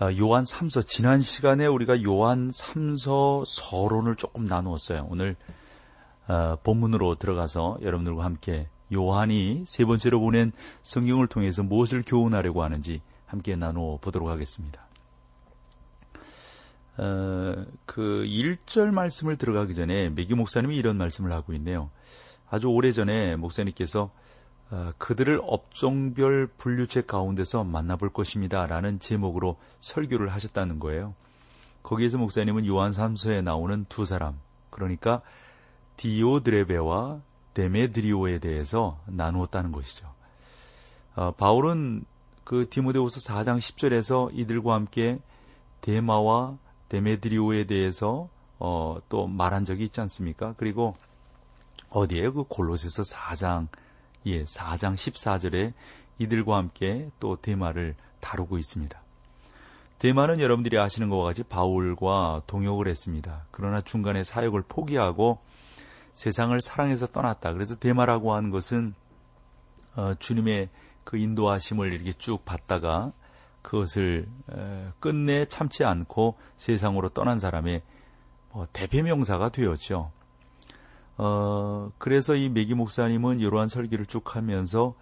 요한 3서 지난 시간에 우리가 요한 3서 서론을 조금 나누었어요. 오늘 어, 본문으로 들어가서 여러분들과 함께 요한이 세 번째로 보낸 성경을 통해서 무엇을 교훈하려고 하는지 함께 나누어 보도록 하겠습니다. 어, 그 1절 말씀을 들어가기 전에 매기 목사님이 이런 말씀을 하고 있네요. 아주 오래전에 목사님께서 어, 그들을 업종별 분류체 가운데서 만나볼 것입니다. 라는 제목으로 설교를 하셨다는 거예요. 거기에서 목사님은 요한 3서에 나오는 두 사람, 그러니까 디오드레베와 데메드리오에 대해서 나누었다는 것이죠. 어, 바울은 그 디모데후서 4장 10절에서 이들과 함께 데마와 데메드리오에 대해서 어, 또 말한 적이 있지 않습니까? 그리고 어디에 그 골로새서 4장 예, 4장 14절에 이들과 함께 또 대마를 다루고 있습니다. 대마는 여러분들이 아시는 것과 같이 바울과 동역을 했습니다. 그러나 중간에 사역을 포기하고 세상을 사랑해서 떠났다. 그래서 대마라고 하는 것은 어, 주님의 그 인도하심을 이렇게 쭉 받다가 그것을 에, 끝내 참지 않고 세상으로 떠난 사람의 뭐 대표명사가 되었죠. 어, 그래서 이 메기 목사님은 이러한 설교를 쭉 하면서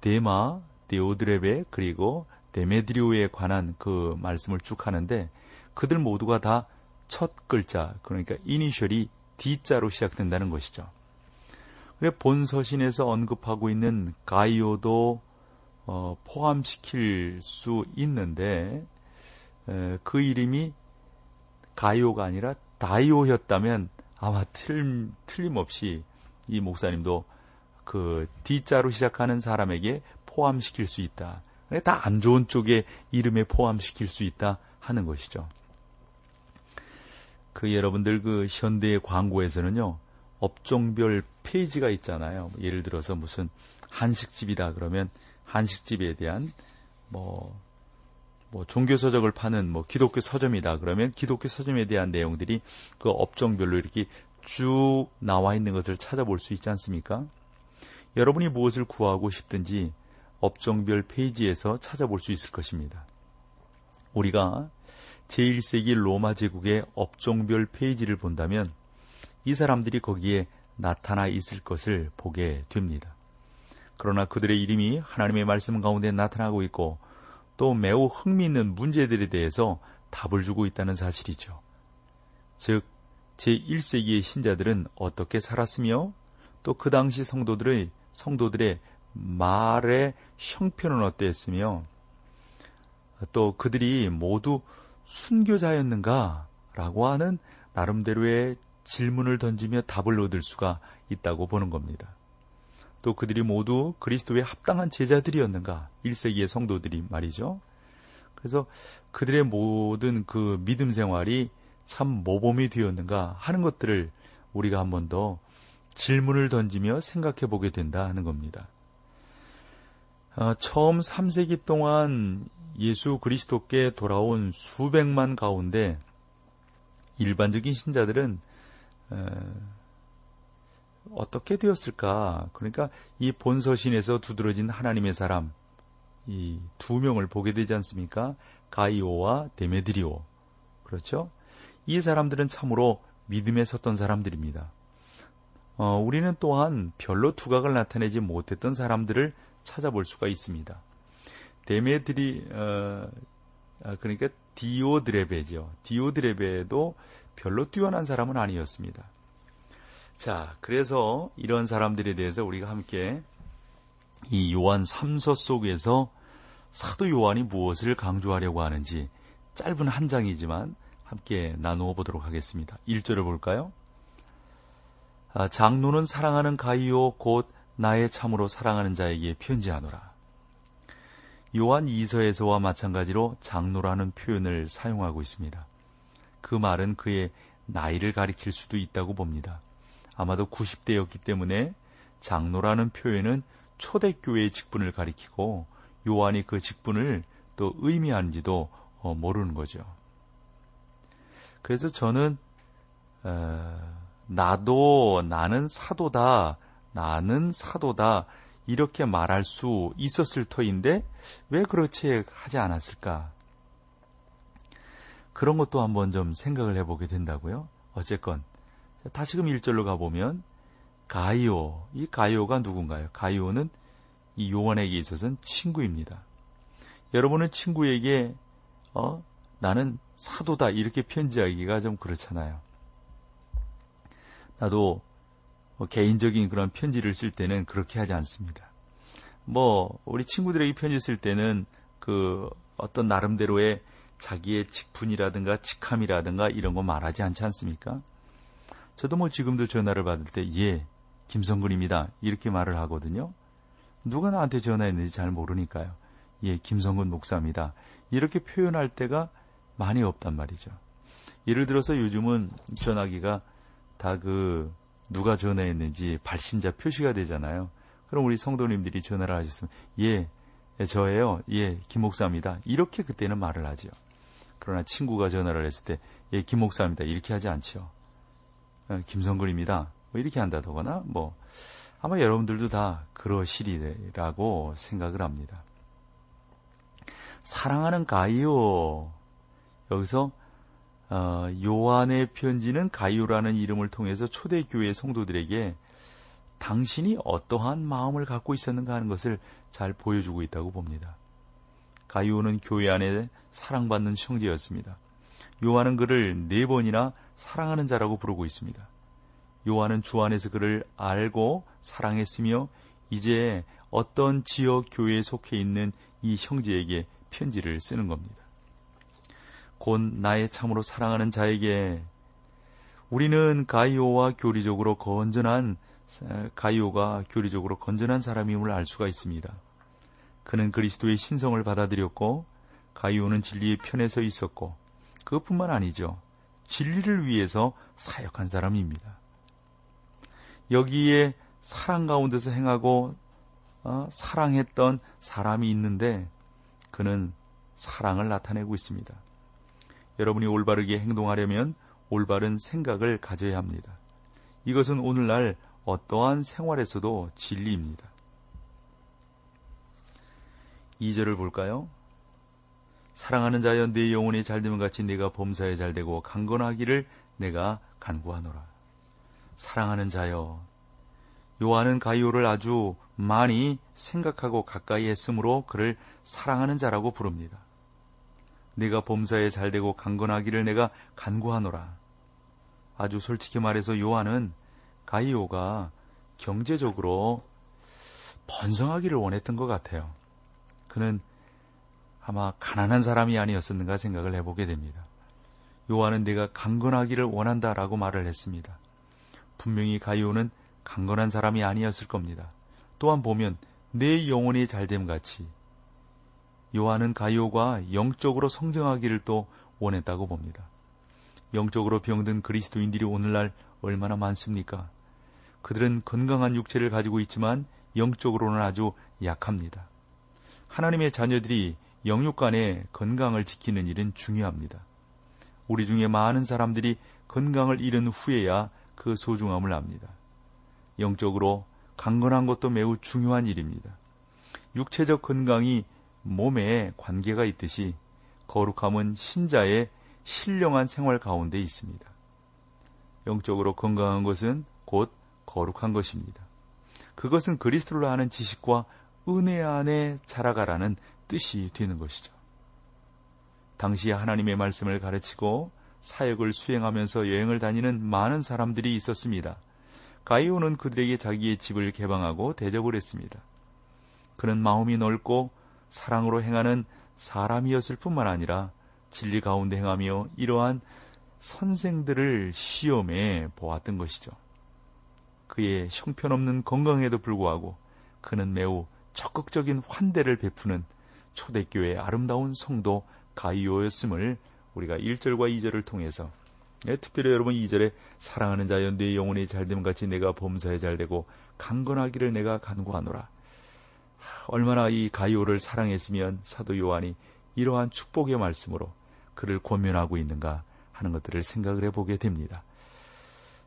데마, 데오드레베 그리고 데메드리오에 관한 그 말씀을 쭉 하는데 그들 모두가 다 첫 글자 그러니까 이니셜이 D자로 시작된다는 것이죠. 그래 본서신에서 언급하고 있는 가이오도 어, 포함시킬 수 있는데 에, 그 이름이 가이오가 아니라 다이오였다면 아마 틀, 틀림없이 이 목사님도 그 D자로 시작하는 사람에게 포함시킬 수 있다. 다 안 좋은 쪽에 이름에 포함시킬 수 있다 하는 것이죠. 그 여러분들 그 현대의 광고에서는요, 업종별 페이지가 있잖아요. 예를 들어서 무슨 한식집이다 그러면 한식집에 대한 뭐, 뭐 종교 서적을 파는 뭐 기독교 서점이다 그러면 기독교 서점에 대한 내용들이 그 업종별로 이렇게 쭉 나와 있는 것을 찾아볼 수 있지 않습니까? 여러분이 무엇을 구하고 싶든지 업종별 페이지에서 찾아볼 수 있을 것입니다. 우리가 제1세기 로마 제국의 업종별 페이지를 본다면 이 사람들이 거기에 나타나 있을 것을 보게 됩니다. 그러나 그들의 이름이 하나님의 말씀 가운데 나타나고 있고 또 매우 흥미있는 문제들에 대해서 답을 주고 있다는 사실이죠. 즉, 제1세기의 신자들은 어떻게 살았으며 또 그 당시 성도들의 성도들의 말의 형편은 어땠으며 또 그들이 모두 순교자였는가? 라고 하는 나름대로의 질문을 던지며 답을 얻을 수가 있다고 보는 겁니다. 또 그들이 모두 그리스도의 합당한 제자들이었는가? 1세기의 성도들이 말이죠. 그래서 그들의 모든 그 믿음 생활이 참 모범이 되었는가 하는 것들을 우리가 한 번 더 질문을 던지며 생각해 보게 된다 하는 겁니다. 어, 처음 3세기 동안 예수 그리스도께 돌아온 수백만 가운데 일반적인 신자들은 어, 어떻게 되었을까? 그러니까 이 본서신에서 두드러진 하나님의 사람 이 두 명을 보게 되지 않습니까? 가이오와 데메드리오. 그렇죠? 이 사람들은 참으로 믿음에 섰던 사람들입니다. 어, 우리는 또한 별로 두각을 나타내지 못했던 사람들을 찾아볼 수가 있습니다. 데메드리 어, 아, 그러니까 디오드레베죠. 디오드레베도 별로 뛰어난 사람은 아니었습니다. 자, 그래서 이런 사람들에 대해서 우리가 함께 이 요한 3서 속에서 사도 요한이 무엇을 강조하려고 하는지 짧은 한 장이지만 함께 나누어 보도록 하겠습니다. 1절을 볼까요? 아, 장로는 사랑하는 가이오 곧 나의 참으로 사랑하는 자에게 편지하노라. 요한 2서에서와 마찬가지로 장로라는 표현을 사용하고 있습니다. 그 말은 그의 나이를 가리킬 수도 있다고 봅니다. 아마도 90대였기 때문에 장로라는 표현은 초대교회의 직분을 가리키고 요한이 그 직분을 또 의미하는지도 어, 모르는 거죠. 그래서 저는 어, 나도 나는 사도다 나는 사도다 이렇게 말할 수 있었을 터인데 왜 그렇지 하지 않았을까? 그런 것도 한번 좀 생각을 해보게 된다고요. 어쨌건 다시금 1절로 가보면 가이오, 이 가이오가 누군가요? 가이오는 이 요한에게 있어서는 친구입니다. 여러분은 친구에게 어 나는 사도다 이렇게 편지하기가 좀 그렇잖아요. 나도 뭐 개인적인 그런 편지를 쓸 때는 그렇게 하지 않습니다. 뭐 우리 친구들에게 편지 쓸 때는 그 어떤 나름대로의 자기의 직분이라든가 직함이라든가 이런 거 말하지 않지 않습니까? 저도 뭐 지금도 전화를 받을 때 예, 김성근입니다. 이렇게 말을 하거든요. 누가 나한테 전화했는지 잘 모르니까요. 예, 김성근 목사입니다. 이렇게 표현할 때가 많이 없단 말이죠. 예를 들어서 요즘은 전화기가 다 그 누가 전화했는지 발신자 표시가 되잖아요. 그럼 우리 성도님들이 전화를 하셨으면 예, 저예요. 예, 김 목사입니다. 이렇게 그때는 말을 하죠. 그러나 친구가 전화를 했을 때 예, 김 목사입니다. 이렇게 하지 않죠. 어, 김성근입니다. 뭐 이렇게 한다거나 뭐 아마 여러분들도 다 그러시리라고 생각을 합니다. 사랑하는 가이오 여기서 어, 요한의 편지는 가이오라는 이름을 통해서 초대교회 성도들에게 당신이 어떠한 마음을 갖고 있었는가 하는 것을 잘 보여주고 있다고 봅니다. 가이오는 교회 안에 사랑받는 형제였습니다. 요한은 그를 네 번이나 사랑하는 자라고 부르고 있습니다. 요한은 주 안에서 그를 알고 사랑했으며 이제 어떤 지역 교회에 속해 있는 이 형제에게 편지를 쓰는 겁니다. 곧 나의 참으로 사랑하는 자에게 우리는 가이오와 교리적으로 건전한 가이오가 교리적으로 건전한 사람임을 알 수가 있습니다. 그는 그리스도의 신성을 받아들였고 가이오는 진리의 편에 서 있었고 그것뿐만 아니죠. 진리를 위해서 사역한 사람입니다. 여기에 사랑 가운데서 행하고 어, 사랑했던 사람이 있는데 그는 사랑을 나타내고 있습니다. 여러분이 올바르게 행동하려면 올바른 생각을 가져야 합니다. 이것은 오늘날 어떠한 생활에서도 진리입니다. 2절을 볼까요? 사랑하는 자여 내 영혼이 잘되면 같이 내가 범사에 잘되고 강건하기를 내가 간구하노라. 사랑하는 자여 요한은 가이오를 아주 많이 생각하고 가까이 했으므로 그를 사랑하는 자라고 부릅니다. 내가 범사에 잘되고 강건하기를 내가 간구하노라. 아주 솔직히 말해서 요한은 가이오가 경제적으로 번성하기를 원했던 것 같아요. 그는 아마 가난한 사람이 아니었었는가 생각을 해보게 됩니다. 요한은 내가 강건하기를 원한다라고 말을 했습니다. 분명히 가이오는 강건한 사람이 아니었을 겁니다. 또한 보면 내 영혼이 잘됨 같이 요한은 가이오가 영적으로 성장하기를 또 원했다고 봅니다. 영적으로 병든 그리스도인들이 오늘날 얼마나 많습니까? 그들은 건강한 육체를 가지고 있지만 영적으로는 아주 약합니다. 하나님의 자녀들이 영육 간의 건강을 지키는 일은 중요합니다. 우리 중에 많은 사람들이 건강을 잃은 후에야 그 소중함을 압니다. 영적으로 강건한 것도 매우 중요한 일입니다. 육체적 건강이 몸에 관계가 있듯이 거룩함은 신자의 신령한 생활 가운데 있습니다. 영적으로 건강한 것은 곧 거룩한 것입니다. 그것은 그리스도로 하는 지식과 은혜 안에 자라가라는 뜻이 되는 것이죠. 당시 하나님의 말씀을 가르치고 사역을 수행하면서 여행을 다니는 많은 사람들이 있었습니다. 가이오는 그들에게 자기의 집을 개방하고 대접을 했습니다. 그는 마음이 넓고 사랑으로 행하는 사람이었을 뿐만 아니라 진리 가운데 행하며 이러한 선생들을 시험해 보았던 것이죠. 그의 형편없는 건강에도 불구하고 그는 매우 적극적인 환대를 베푸는 초대교회의 아름다운 성도 가이오였음을 우리가 1절과 2절을 통해서 예, 특별히 여러분 2절에 사랑하는 자여 내 영혼이 잘됨 같이 내가 범사에 잘되고 강건하기를 내가 간구하노라. 얼마나 이 가이오를 사랑했으면 사도 요한이 이러한 축복의 말씀으로 그를 권면하고 있는가 하는 것들을 생각을 해보게 됩니다.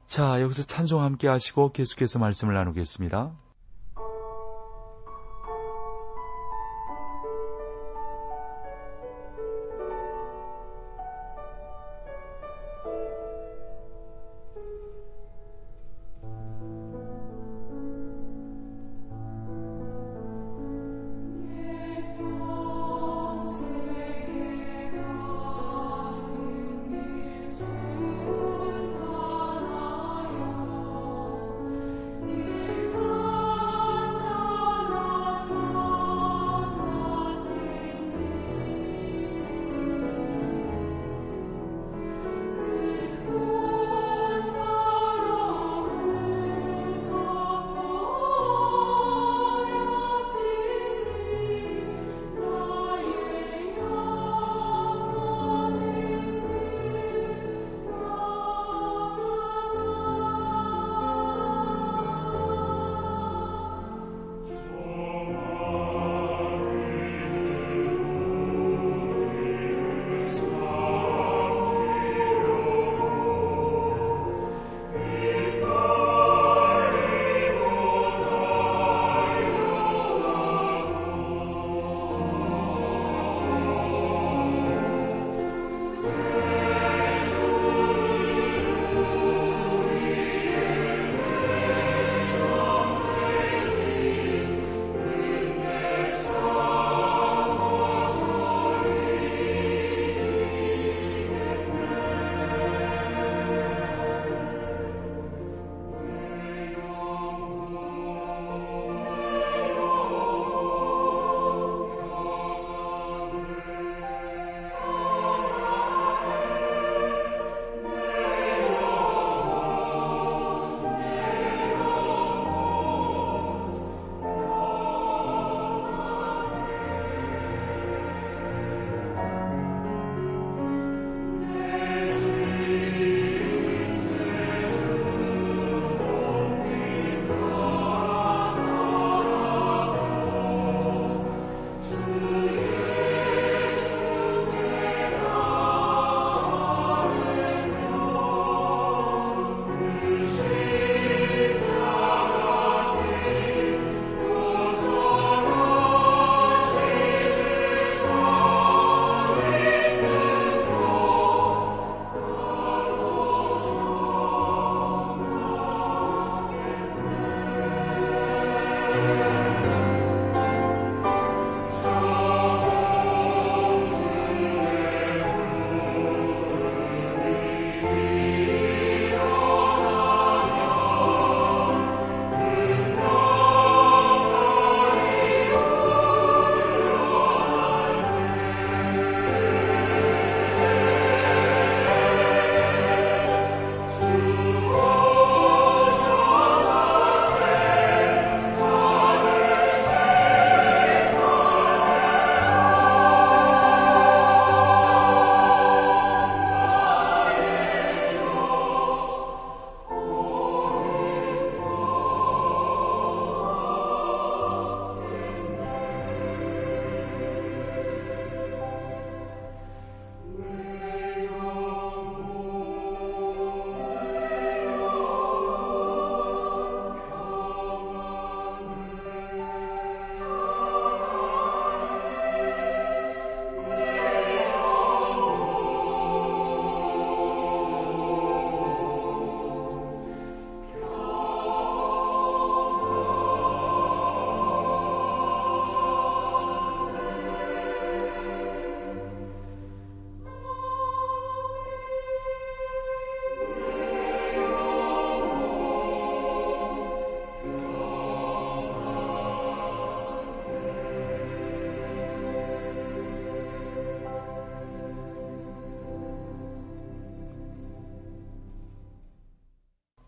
자, 여기서 찬송 함께 하시고 계속해서 말씀을 나누겠습니다.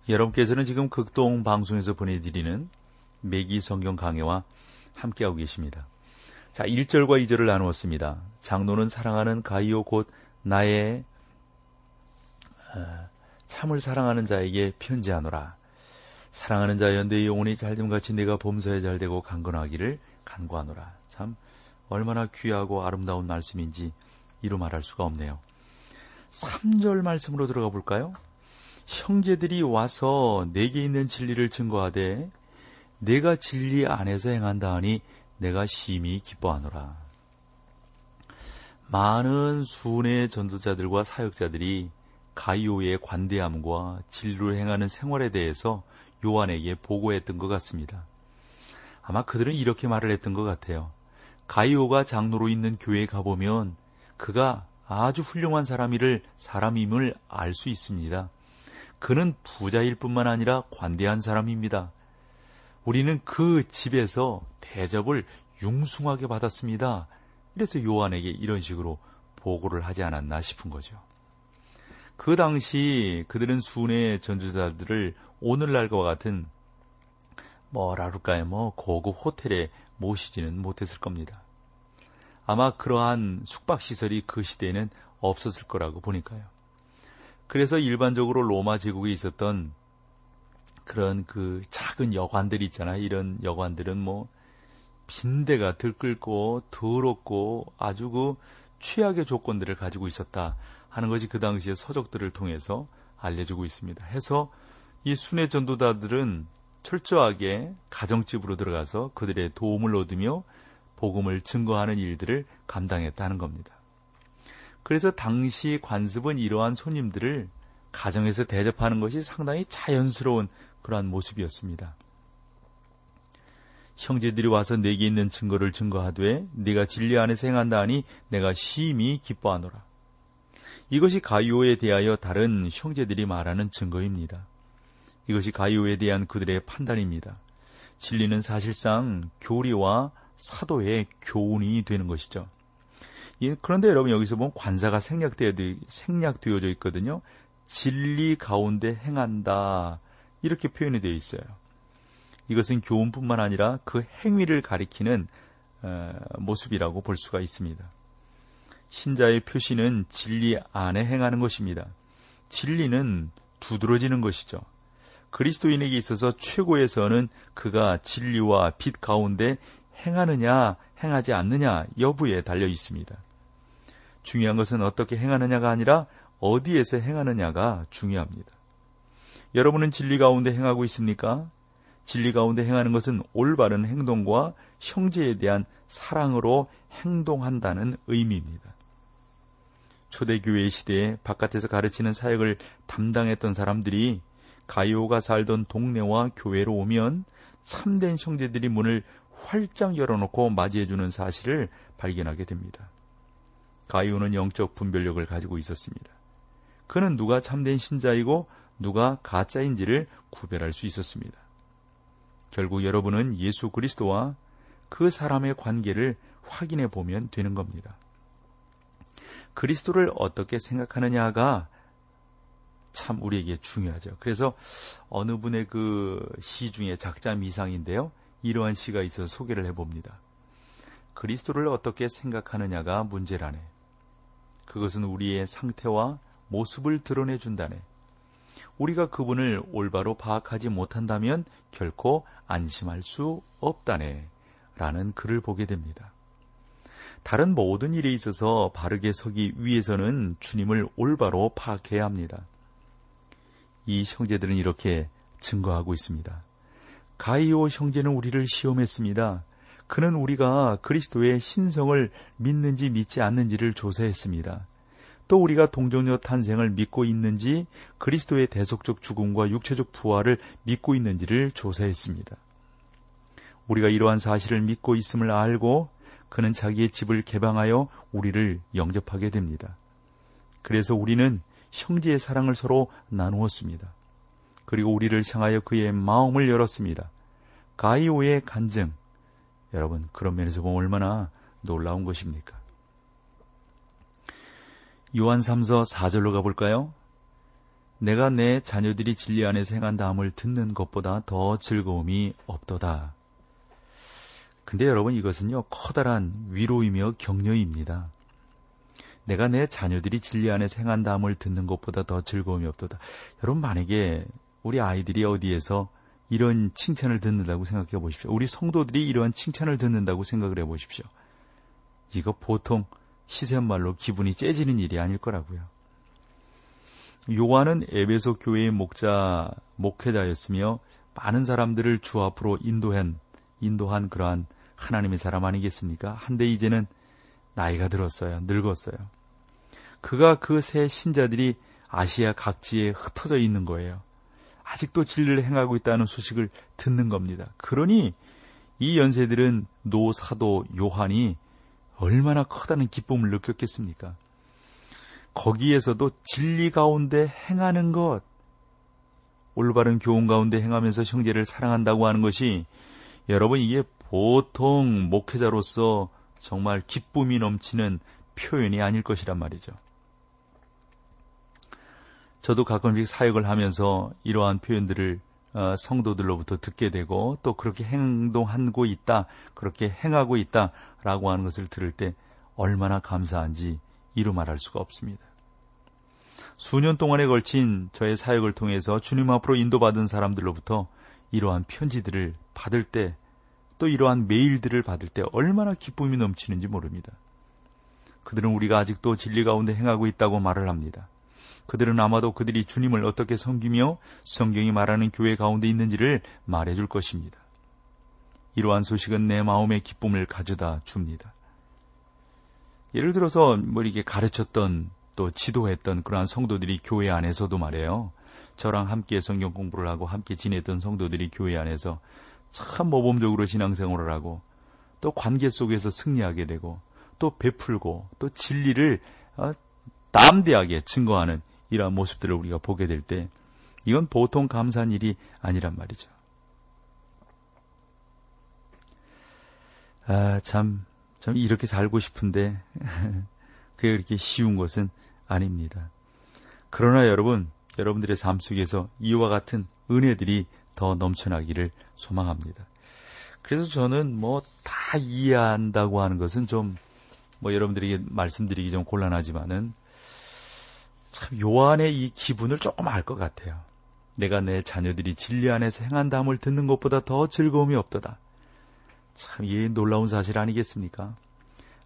여러분께서는 지금 극동 방송에서 보내드리는 매기 성경 강해와 함께하고 계십니다. 자, 1절과 2절을 나누었습니다. 장로는 사랑하는 가이오 곧 나의 어, 참을 사랑하는 자에게 편지하노라. 사랑하는 자여 내 영혼이 잘됨같이 내가 범사에 잘되고 강건하기를 간구하노라. 참 얼마나 귀하고 아름다운 말씀인지 이루 말할 수가 없네요. 3절 말씀으로 들어가 볼까요? 형제들이 와서 내게 있는 진리를 증거하되 내가 진리 안에서 행한다 하니 내가 심히 기뻐하노라. 많은 순의 전도자들과 사역자들이 가이오의 관대함과 진리를 행하는 생활에 대해서 요한에게 보고했던 것 같습니다. 아마 그들은 이렇게 말을 했던 것 같아요. 가이오가 장로로 있는 교회에 가보면 그가 아주 훌륭한 사람이를 사람임을 알 수 있습니다. 그는 부자일 뿐만 아니라 관대한 사람입니다. 우리는 그 집에서 대접을 융숭하게 받았습니다. 그래서 요한에게 이런 식으로 보고를 하지 않았나 싶은 거죠. 그 당시 그들은 순회 전주자들을 오늘날과 같은 뭐라 그럴까요? 뭐 고급 호텔에 모시지는 못했을 겁니다. 아마 그러한 숙박 시설이 그 시대에는 없었을 거라고 보니까요. 그래서 일반적으로 로마 제국에 있었던 그런 그 작은 여관들이 있잖아요. 이런 여관들은 뭐 빈대가 들끓고 더럽고 아주 그 최악의 조건들을 가지고 있었다 하는 것이 그 당시의 서적들을 통해서 알려주고 있습니다. 해서 이 순회 전도자들은 철저하게 가정집으로 들어가서 그들의 도움을 얻으며 복음을 증거하는 일들을 감당했다는 겁니다. 그래서 당시 관습은 이러한 손님들을 가정에서 대접하는 것이 상당히 자연스러운 그러한 모습이었습니다. 형제들이 와서 내게 있는 증거를 증거하되 네가 진리 안에서 행한다 하니 내가 심히 기뻐하노라. 이것이 가이오에 대하여 다른 형제들이 말하는 증거입니다. 이것이 가이오에 대한 그들의 판단입니다. 진리는 사실상 교리와 사도의 교훈이 되는 것이죠. 그런데 여러분 여기서 보면 관사가 생략되어져 있거든요. 진리 가운데 행한다. 이렇게 표현이 되어 있어요. 이것은 교훈뿐만 아니라 그 행위를 가리키는 어, 모습이라고 볼 수가 있습니다. 신자의 표시는 진리 안에 행하는 것입니다. 진리는 두드러지는 것이죠. 그리스도인에게 있어서 선은 그가 진리와 빛 가운데 행하느냐, 행하지 않느냐 여부에 달려 있습니다. 중요한 것은 어떻게 행하느냐가 아니라 어디에서 행하느냐가 중요합니다. 여러분은 진리 가운데 행하고 있습니까? 진리 가운데 행하는 것은 올바른 행동과 형제에 대한 사랑으로 행동한다는 의미입니다. 초대교회 시대에 바깥에서 가르치는 사역을 담당했던 사람들이 가이오가 살던 동네와 교회로 오면 참된 형제들이 문을 활짝 열어놓고 맞이해주는 사실을 발견하게 됩니다. 가이오는 영적 분별력을 가지고 있었습니다. 그는 누가 참된 신자이고 누가 가짜인지를 구별할 수 있었습니다. 결국 여러분은 예수 그리스도와 그 사람의 관계를 확인해 보면 되는 겁니다. 그리스도를 어떻게 생각하느냐가 참 우리에게 중요하죠. 그래서 어느 분의 그 시 중에 작자 미상인데요. 이러한 시가 있어서 소개를 해봅니다. 그리스도를 어떻게 생각하느냐가 문제라네. 그것은 우리의 상태와 모습을 드러내 준다네. 우리가 그분을 올바로 파악하지 못한다면 결코 안심할 수 없다네. 라는 글을 보게 됩니다. 다른 모든 일에 있어서 바르게 서기 위해서는 주님을 올바로 파악해야 합니다. 이 형제들은 이렇게 증거하고 있습니다. 가이오 형제는 우리를 시험했습니다. 그는 우리가 그리스도의 신성을 믿는지 믿지 않는지를 조사했습니다. 또 우리가 동정녀 탄생을 믿고 있는지 그리스도의 대속적 죽음과 육체적 부활을 믿고 있는지를 조사했습니다. 우리가 이러한 사실을 믿고 있음을 알고 그는 자기의 집을 개방하여 우리를 영접하게 됩니다. 그래서 우리는 형제의 사랑을 서로 나누었습니다. 그리고 우리를 향하여 그의 마음을 열었습니다. 가이오의 간증. 여러분, 그런 면에서 보면 얼마나 놀라운 것입니까? 요한 3서 4절로 가볼까요? 내가 내 자녀들이 진리 안에서 행한 다음을 듣는 것보다 더 즐거움이 없도다. 근데 여러분 이것은요 커다란 위로이며 격려입니다. 내가 내 자녀들이 진리 안에서 행한다함을 듣는 것보다 더 즐거움이 없도다. 여러분 만약에 우리 아이들이 어디에서 이런 칭찬을 듣는다고 생각해 보십시오. 우리 성도들이 이러한 칭찬을 듣는다고 생각을 해 보십시오. 이거 보통 시샘말로 기분이 째지는 일이 아닐 거라고요. 요한은 에베소 교회의 목자, 목회자였으며 많은 사람들을 주 앞으로 인도한, 인도한 그러한 하나님의 사람 아니겠습니까? 한데 이제는 나이가 들었어요. 늙었어요. 그가 그새 신자들이 아시아 각지에 흩어져 있는 거예요. 아직도 진리를 행하고 있다는 소식을 듣는 겁니다. 그러니 이 연세들은 노 사도 요한이 얼마나 커다는 기쁨을 느꼈겠습니까? 거기에서도 진리 가운데 행하는 것, 올바른 교훈 가운데 행하면서 형제를 사랑한다고 하는 것이 여러분 이게 보통 목회자로서 정말 기쁨이 넘치는 표현이 아닐 것이란 말이죠. 저도 가끔씩 사역을 하면서 이러한 표현들을 어, 성도들로부터 듣게 되고 또 그렇게 행동하고 있다, 그렇게 행하고 있다라고 하는 것을 들을 때 얼마나 감사한지 이루 말할 수가 없습니다. 수년 동안에 걸친 저의 사역을 통해서 주님 앞으로 인도받은 사람들로부터 이러한 편지들을 받을 때 또 이러한 메일들을 받을 때 얼마나 기쁨이 넘치는지 모릅니다. 그들은 우리가 아직도 진리 가운데 행하고 있다고 말을 합니다. 그들은 아마도 그들이 주님을 어떻게 섬기며 성경이 말하는 교회 가운데 있는지를 말해줄 것입니다. 이러한 소식은 내 마음의 기쁨을 가져다 줍니다. 예를 들어서 뭐 이렇게 가르쳤던 또 지도했던 그러한 성도들이 교회 안에서도 말해요. 저랑 함께 성경 공부를 하고 함께 지냈던 성도들이 교회 안에서 참 모범적으로 신앙생활을 하고 또 관계 속에서 승리하게 되고 또 베풀고 또 진리를 어, 담대하게 증거하는 이러한 모습들을 우리가 보게 될 때 이건 보통 감사한 일이 아니란 말이죠. 아, 참, 참 이렇게 살고 싶은데 그게 그렇게 쉬운 것은 아닙니다. 그러나 여러분, 여러분들의 삶 속에서 이와 같은 은혜들이 더 넘쳐나기를 소망합니다. 그래서 저는 뭐 다 이해한다고 하는 것은 좀 뭐 여러분들에게 말씀드리기 좀 곤란하지만은 참 요한의 이 기분을 조금 알 것 같아요. 내가 내 자녀들이 진리 안에서 행한다함을 듣는 것보다 더 즐거움이 없도다. 참, 이 놀라운 사실 아니겠습니까?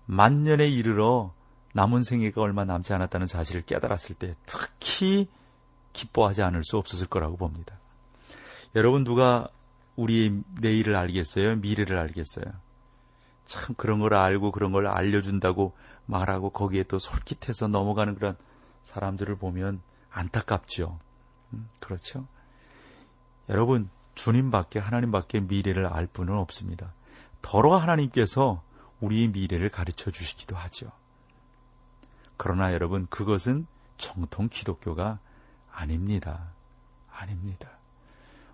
만년에 이르러 남은 생애가 얼마 남지 않았다는 사실을 깨달았을 때 특히 기뻐하지 않을 수 없었을 거라고 봅니다. 여러분 누가 우리의 내일을 알겠어요? 미래를 알겠어요? 참 그런 걸 알고 그런 걸 알려준다고 말하고 거기에 또 솔깃해서 넘어가는 그런 사람들을 보면 안타깝죠. 음, 그렇죠? 여러분, 주님밖에 하나님밖에 미래를 알 분은 없습니다. 더러 하나님께서 우리의 미래를 가르쳐 주시기도 하죠. 그러나 여러분, 그것은 정통 기독교가 아닙니다. 아닙니다.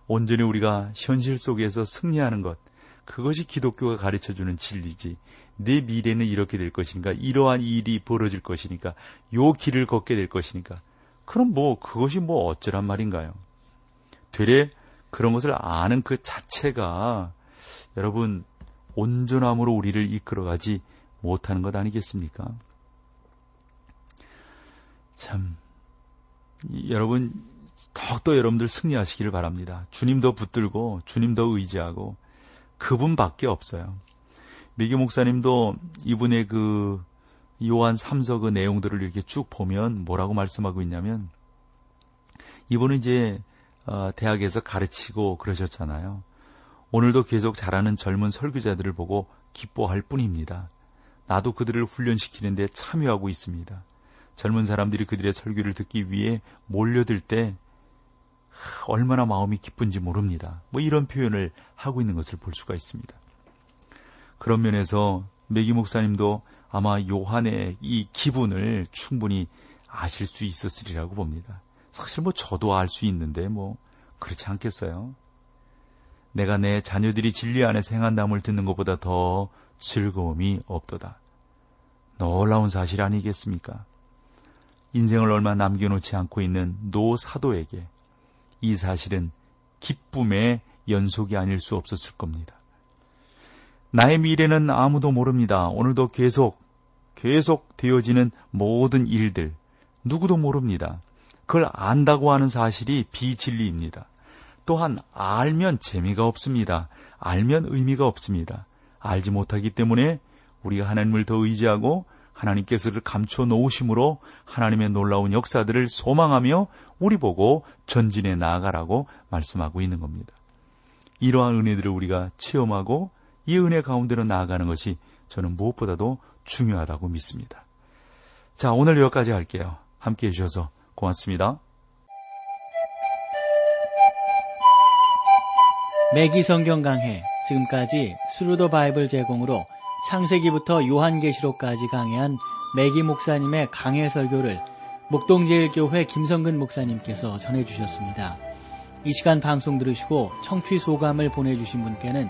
온전히 우리가 현실 속에서 승리하는 것, 그것이 기독교가 가르쳐 주는 진리지. 내 미래는 이렇게 될 것이니까, 이러한 일이 벌어질 것이니까, 요 길을 걷게 될 것이니까. 그럼 뭐, 그것이 뭐 어쩌란 말인가요? 되레 그런 것을 아는 그 자체가 여러분, 온전함으로 우리를 이끌어가지 못하는 것 아니겠습니까? 참, 여러분, 더욱더 여러분들 승리하시기를 바랍니다. 주님도 붙들고, 주님도 의지하고, 그분밖에 없어요. 미기 목사님도 이분의 그 요한 3서 그 내용들을 이렇게 쭉 보면 뭐라고 말씀하고 있냐면 이분은 이제 어, 대학에서 가르치고 그러셨잖아요. 오늘도 계속 잘하는 젊은 설교자들을 보고 기뻐할 뿐입니다. 나도 그들을 훈련시키는데 참여하고 있습니다. 젊은 사람들이 그들의 설교를 듣기 위해 몰려들 때 얼마나 마음이 기쁜지 모릅니다. 뭐 이런 표현을 하고 있는 것을 볼 수가 있습니다. 그런 면에서 메기 목사님도 아마 요한의 이 기분을 충분히 아실 수 있었으리라고 봅니다. 사실 뭐 저도 알 수 있는데 뭐 그렇지 않겠어요? 내가 내 자녀들이 진리 안에서 행한담을 듣는 것보다 더 즐거움이 없도다. 놀라운 사실 아니겠습니까? 인생을 얼마 남겨놓지 않고 있는 노 사도에게 이 사실은 기쁨의 연속이 아닐 수 없었을 겁니다. 나의 미래는 아무도 모릅니다. 오늘도 계속 계속 되어지는 모든 일들 누구도 모릅니다. 그걸 안다고 하는 사실이 비진리입니다. 또한 알면 재미가 없습니다. 알면 의미가 없습니다. 알지 못하기 때문에 우리가 하나님을 더 의지하고 하나님께서를 감춰 놓으심으로 하나님의 놀라운 역사들을 소망하며 우리 보고 전진해 나아가라고 말씀하고 있는 겁니다. 이러한 은혜들을 우리가 체험하고 이 은혜 가운데로 나아가는 것이 저는 무엇보다도 중요하다고 믿습니다. 자, 오늘 여기까지 할게요. 함께 해주셔서 고맙습니다. 맥기 성경 강해 지금까지 Thru the Bible 제공으로 창세기부터 요한계시록까지 강해한 맥기 목사님의 강해 설교를 목동제일교회 김성근 목사님께서 전해주셨습니다. 이 시간 방송 들으시고 청취 소감을 보내주신 분께는